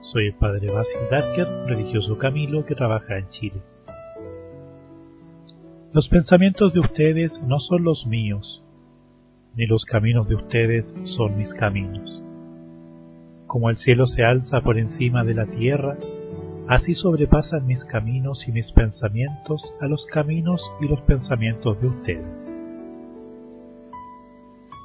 Soy el padre Basil Darker, religioso Camilo que trabaja en Chile. Los pensamientos de ustedes no son los míos, ni los caminos de ustedes son mis caminos. Como el cielo se alza por encima de la tierra, así sobrepasan mis caminos y mis pensamientos a los caminos y los pensamientos de ustedes.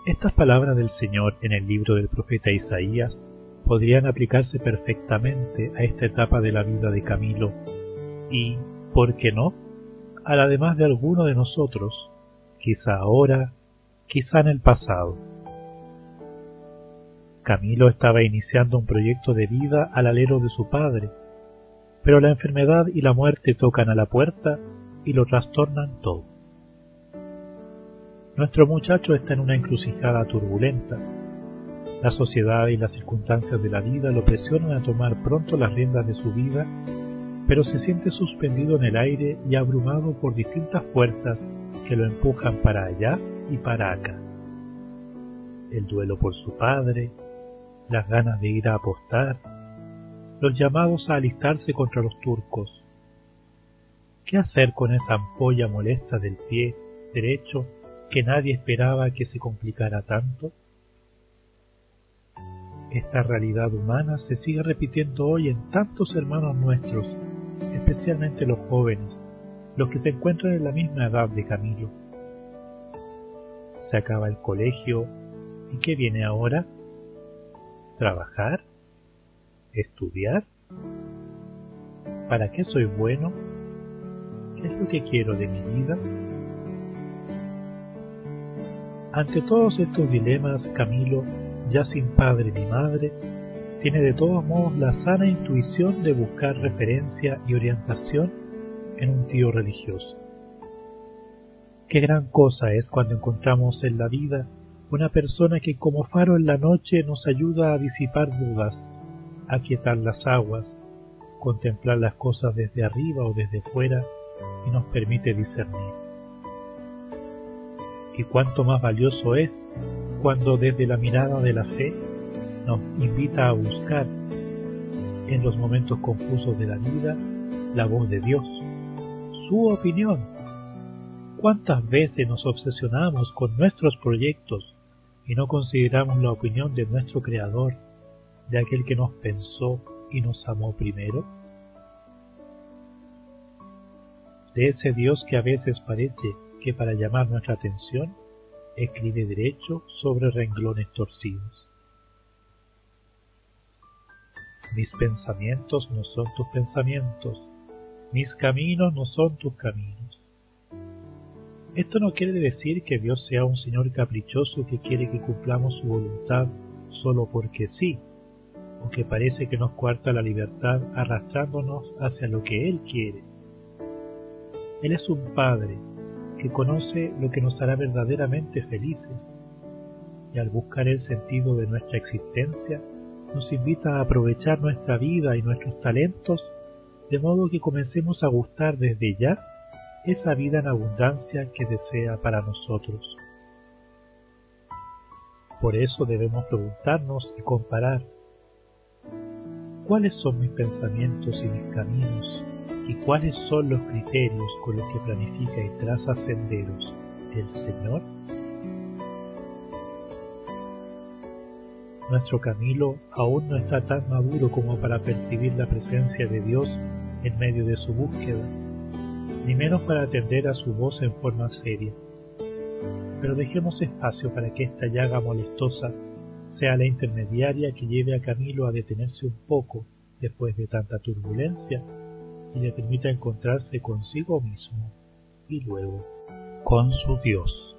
Estas palabras del Señor en el libro del profeta Isaías podrían aplicarse perfectamente a esta etapa de la vida de Camilo y, ¿por qué no?, a la demás de alguno de nosotros, quizá ahora, quizá en el pasado. Camilo estaba iniciando un proyecto de vida al alero de su padre, pero la enfermedad y la muerte tocan a la puerta y lo trastornan todo. Nuestro muchacho está en una encrucijada turbulenta, la sociedad y las circunstancias de la vida lo presionan a tomar pronto las riendas de su vida, pero se siente suspendido en el aire y abrumado por distintas fuerzas que lo empujan para allá y para acá. El duelo por su padre, las ganas de ir a apostar, los llamados a alistarse contra los turcos. ¿Qué hacer con esa ampolla molesta del pie derecho que nadie esperaba que se complicara tanto? Esta realidad humana se sigue repitiendo hoy en tantos hermanos nuestros, especialmente los jóvenes, los que se encuentran en la misma edad de Camilo. Se acaba el colegio y ¿qué viene ahora? ¿Trabajar? ¿Estudiar? ¿Para qué soy bueno? ¿Qué es lo que quiero de mi vida? Ante todos estos dilemas, Camilo ya sin padre ni madre, tiene de todos modos la sana intuición de buscar referencia y orientación en un tío religioso. Qué gran cosa es cuando encontramos en la vida una persona que como faro en la noche nos ayuda a disipar dudas, a quietar las aguas, contemplar las cosas desde arriba o desde fuera y nos permite discernir. Y cuánto más valioso es cuando desde la mirada de la fe nos invita a buscar en los momentos confusos de la vida la voz de Dios, su opinión. ¿Cuántas veces nos obsesionamos con nuestros proyectos y no consideramos la opinión de nuestro Creador, de aquel que nos pensó y nos amó primero? De ese Dios que a veces parece que para llamar nuestra atención escribe derecho sobre renglones torcidos. Mis pensamientos no son tus pensamientos, mis caminos no son tus caminos. Esto no quiere decir que Dios sea un Señor caprichoso que quiere que cumplamos su voluntad solo porque sí, o que parece que nos cuarta la libertad arrastrándonos hacia lo que Él quiere. Él es un Padre que conoce lo que nos hará verdaderamente felices y al buscar el sentido de nuestra existencia nos invita a aprovechar nuestra vida y nuestros talentos de modo que comencemos a gustar desde ya esa vida en abundancia que desea para nosotros. Por eso debemos preguntarnos y comparar cuáles son mis pensamientos y mis caminos y cuáles son los criterios con los que planifica y traza senderos el Señor? Nuestro Camilo aún no está tan maduro como para percibir la presencia de Dios en medio de su búsqueda, ni menos para atender a su voz en forma seria. Pero dejemos espacio para que esta llaga molestosa sea la intermediaria que lleve a Camilo a detenerse un poco después de tanta turbulencia y le permita encontrarse consigo mismo y luego con su Dios.